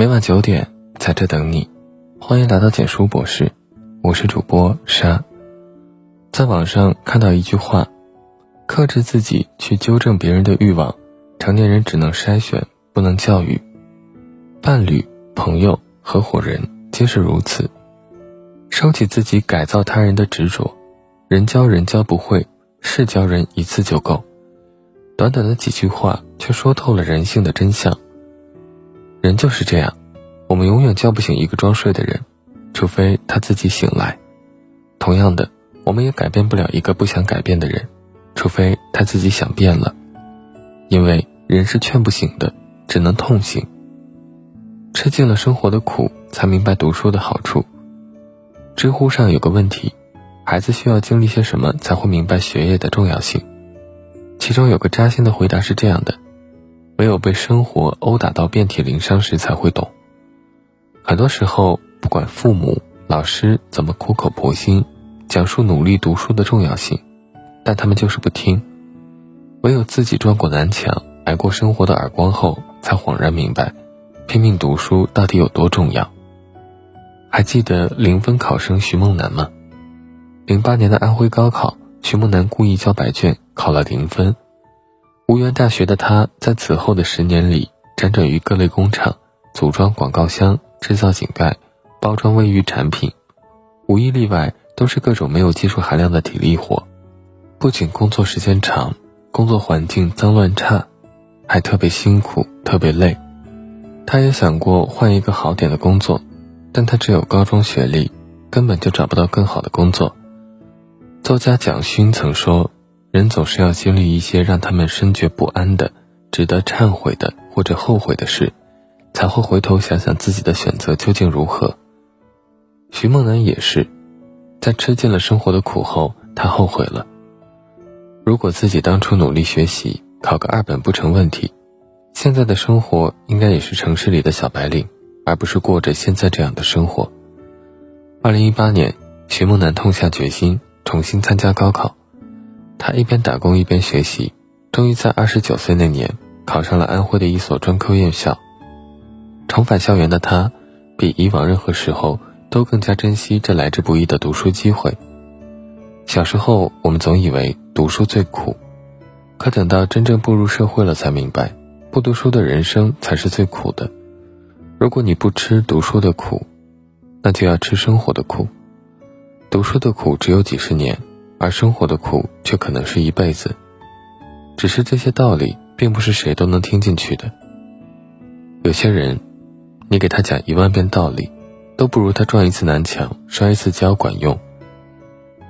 每晚九点在这等你，欢迎来到简书博士，我是主播沙。在网上看到一句话：克制自己去纠正别人的欲望，成年人只能筛选，不能教育。伴侣、朋友、合伙人皆是如此。收起自己改造他人的执着，人教人教不会，事教人一次就够。短短的几句话，却说透了人性的真相。人就是这样，我们永远叫不醒一个装睡的人，除非他自己醒来。同样的，我们也改变不了一个不想改变的人，除非他自己想变了。因为人是劝不醒的，只能痛醒。吃尽了生活的苦，才明白读书的好处。知乎上有个问题：孩子需要经历些什么才会明白学业的重要性？其中有个扎心的回答是这样的。唯有被生活殴打到遍体鳞伤时，才会懂。很多时候，不管父母、老师怎么苦口婆心讲述努力读书的重要性，但他们就是不听。唯有自己撞过南墙，挨过生活的耳光后，才恍然明白，拼命读书到底有多重要。还记得零分考生徐梦楠吗？零八年的安徽高考，徐梦楠故意交白卷，考了零分。无缘大学的他，在此后的十年里，辗转于各类工厂，组装广告箱、制造井盖、包装卫浴产品，无一例外都是各种没有技术含量的体力活。不仅工作时间长，工作环境脏乱差，还特别辛苦、特别累。他也想过换一个好点的工作，但他只有高中学历，根本就找不到更好的工作。作家蒋勋曾说。人总是要经历一些让他们深觉不安的、值得忏悔的或者后悔的事，才会回头想想自己的选择究竟如何。徐梦楠也是，在吃尽了生活的苦后，他后悔了。如果自己当初努力学习，考个二本不成问题，现在的生活应该也是城市里的小白领，而不是过着现在这样的生活。二零一八年，徐梦楠痛下决心，重新参加高考。他一边打工一边学习，终于在二十九岁那年考上了安徽的一所专科院校。重返校园的他，比以往任何时候都更加珍惜这来之不易的读书机会。小时候，我们总以为读书最苦，可等到真正步入社会了，才明白，不读书的人生才是最苦的。如果你不吃读书的苦，那就要吃生活的苦。读书的苦只有几十年。而生活的苦却可能是一辈子，只是这些道理并不是谁都能听进去的。有些人，你给他讲一万遍道理，都不如他撞一次南墙、摔一次跤管用。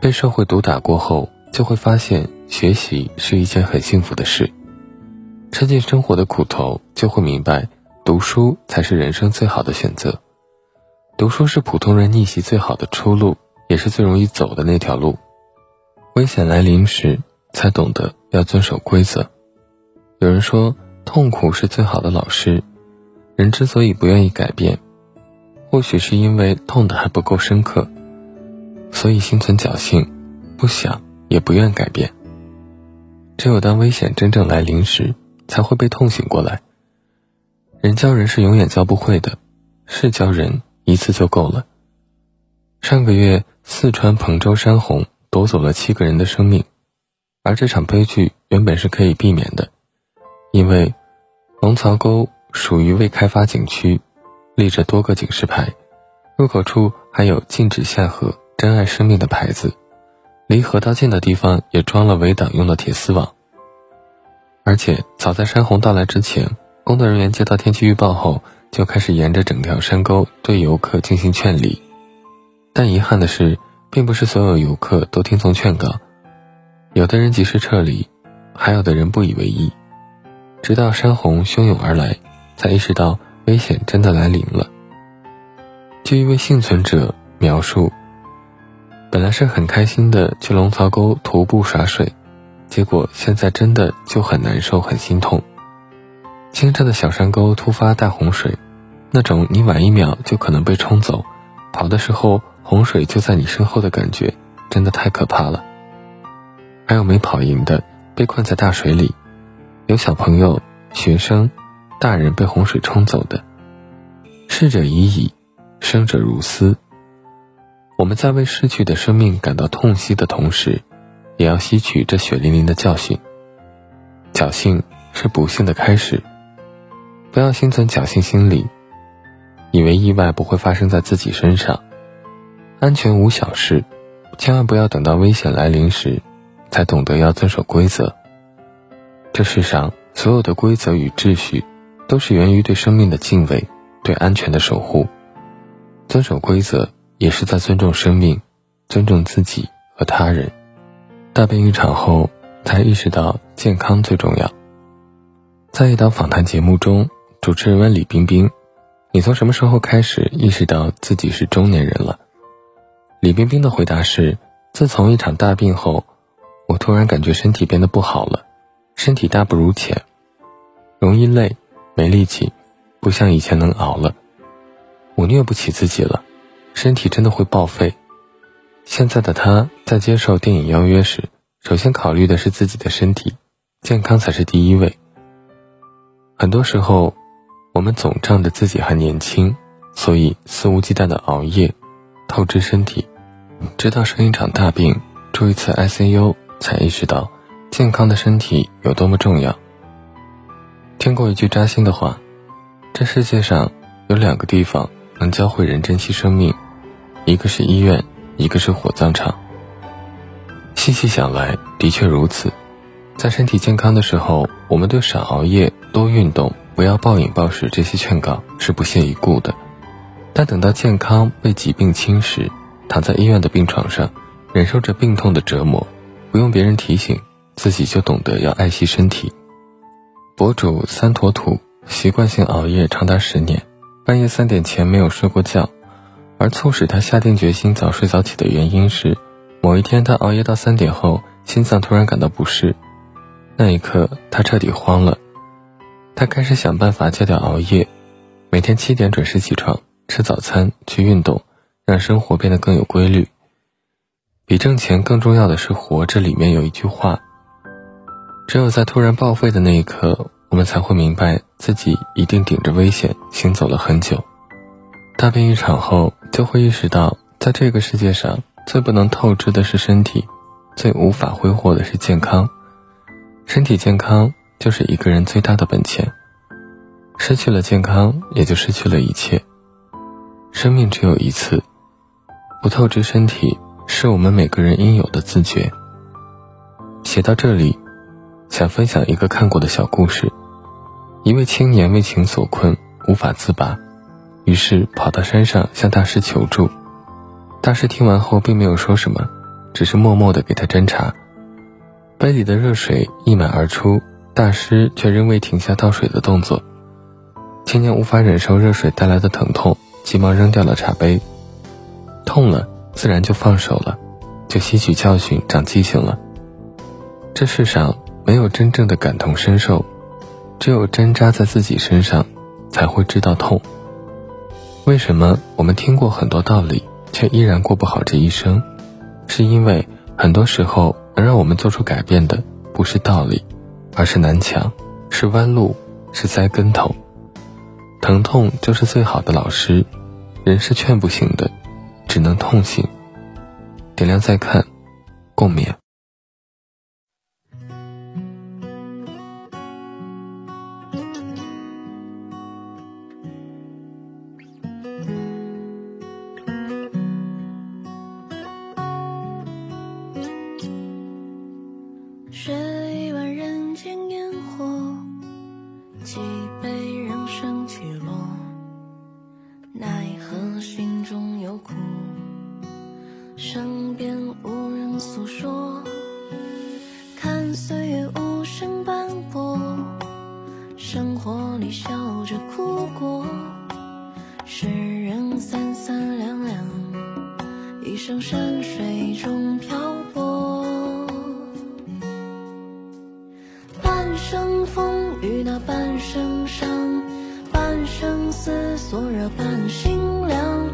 被社会毒打过后，就会发现学习是一件很幸福的事。吃尽生活的苦头，就会明白，读书才是人生最好的选择。读书是普通人逆袭最好的出路，也是最容易走的那条路。危险来临时，才懂得要遵守规则。有人说，痛苦是最好的老师。人之所以不愿意改变，或许是因为痛的还不够深刻，所以心存侥幸，不想也不愿改变。只有当危险真正来临时，才会被痛醒过来。人教人是永远教不会的，事教人一次就够了。上个月，四川彭州山洪。夺走了七个人的生命，而这场悲剧原本是可以避免的，因为龙槽沟属于未开发景区，立着多个警示牌，入口处还有禁止下河、珍爱生命的牌子，离河道近的地方也装了围挡用的铁丝网。而且早在山洪到来之前，工作人员接到天气预报后，就开始沿着整条山沟对游客进行劝离，但遗憾的是。并不是所有游客都听从劝告，有的人及时撤离，还有的人不以为意，直到山洪汹涌而来，才意识到危险真的来临了。据一位幸存者描述，本来是很开心的去龙槽沟徒步耍水，结果现在真的就很难受、很心痛。清澈的小山沟突发大洪水，那种你晚一秒就可能被冲走，跑的时候。洪水就在你身后的感觉，真的太可怕了。还有没跑赢的，被困在大水里；有小朋友、学生、大人被洪水冲走的。逝者已矣，生者如斯。我们在为逝去的生命感到痛惜的同时，也要吸取这血淋淋的教训。侥幸是不幸的开始，不要心存侥幸心理，以为意外不会发生在自己身上。安全无小事，千万不要等到危险来临时，才懂得要遵守规则。这世上所有的规则与秩序，都是源于对生命的敬畏，对安全的守护。遵守规则。也是在尊重生命，尊重自己和他人。大病一场后，才意识到健康最重要。在一档访谈节目中，主持人问李冰冰：“你从什么时候开始意识到自己是中年人了？”李冰冰的回答是：“自从一场大病后，我突然感觉身体变得不好了，身体大不如前，容易累，没力气，不像以前能熬了。我虐不起自己了。”身体真的会报废。现在的他在接受电影邀约时，首先考虑的是自己的身体健康才是第一位。很多时候，我们总仗着自己还年轻，所以肆无忌惮的熬夜，透支身体，直到生一场大病，住一次 ICU，才意识到健康的身体有多么重要。听过一句扎心的话：这世界上有两个地方能教会人珍惜生命。一个是医院，一个是火葬场。细细想来，的确如此。在身体健康的时候，我们对少熬夜、多运动、不要暴饮暴食这些劝告是不屑一顾的。但等到健康被疾病侵蚀，躺在医院的病床上，忍受着病痛的折磨，不用别人提醒，自己就懂得要爱惜身体。博主三坨土习惯性熬夜长达十年，半夜三点前没有睡过觉。而促使他下定决心早睡早起的原因是，某一天他熬夜到三点后，心脏突然感到不适，那一刻他彻底慌了，他开始想办法戒掉熬夜，每天七点准时起床，吃早餐，去运动，让生活变得更有规律。比挣钱更重要的是活着。里面有一句话：只有在突然报废的那一刻，我们才会明白自己一定顶着危险行走了很久。大病一场后，就会意识到，在这个世界上最不能透支的是身体，最无法挥霍的是健康。身体健康就是一个人最大的本钱。失去了健康，也就失去了一切。生命只有一次，不透支身体，是我们每个人应有的自觉。写到这里，想分享一个看过的小故事：一位青年为情所困，无法自拔。于是跑到山上向大师求助，大师听完后并没有说什么，只是默默地给他斟茶。杯里的热水溢满而出，大师却仍未停下倒水的动作。青年无法忍受热水带来的疼痛，急忙扔掉了茶杯。痛了，自然就放手了，就吸取教训，长记性了。这世上没有真正的感同身受，只有针扎在自己身上，才会知道痛。为什么我们听过很多道理，却依然过不好这一生？是因为很多时候能让我们做出改变的，不是道理，而是南墙，是弯路，是栽跟头。疼痛就是最好的老师，人是劝不醒的，只能痛醒。点亮再看，共勉。身边无人诉说，看岁月无声斑驳，生活里笑着哭过，世人三三两两，一生山水中漂泊，半生风雨那半生伤，半生思索惹半心凉，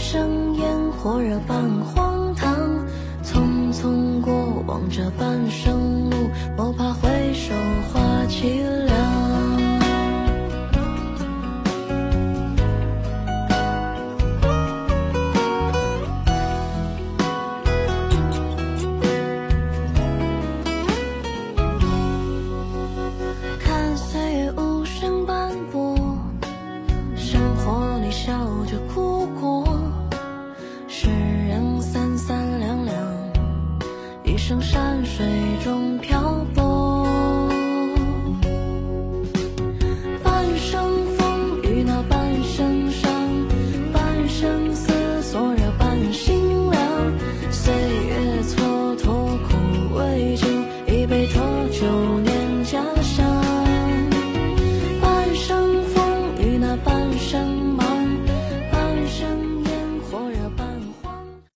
生，烟火。热半荒唐。匆匆过往这半生路，莫怕回首花凄